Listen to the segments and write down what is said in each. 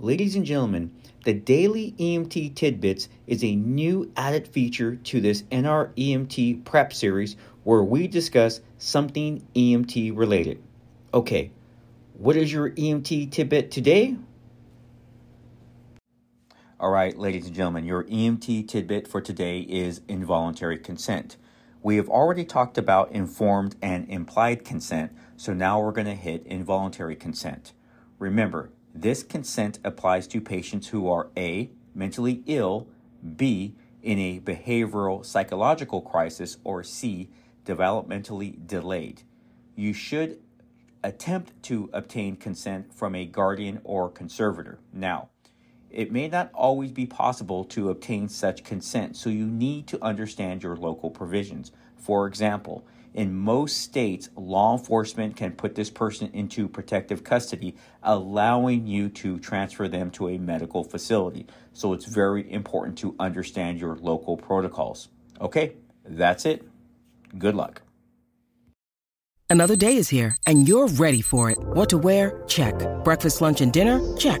Ladies and gentlemen, the Daily EMT Tidbits is a new added feature to this NR EMT Prep series where we discuss something EMT related. Okay, what is your EMT tidbit today? All right, ladies and gentlemen, your EMT tidbit for today is involuntary consent. We have already talked about informed and implied consent, so now we're going to hit involuntary consent. Remember, this consent applies to patients who are A, mentally ill, B, in a behavioral psychological crisis, or C, developmentally delayed. You should attempt to obtain consent from a guardian or conservator. Now, it may not always be possible to obtain such consent, so you need to understand your local provisions. For example, in most states, law enforcement can put this person into protective custody, allowing you to transfer them to a medical facility. So it's very important to understand your local protocols. Okay, that's it. Good luck. Another day is here, and you're ready for it. What to wear? Check. Breakfast, lunch, and dinner? Check.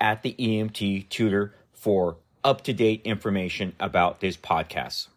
at the EMT Tutor for up-to-date information about this podcast.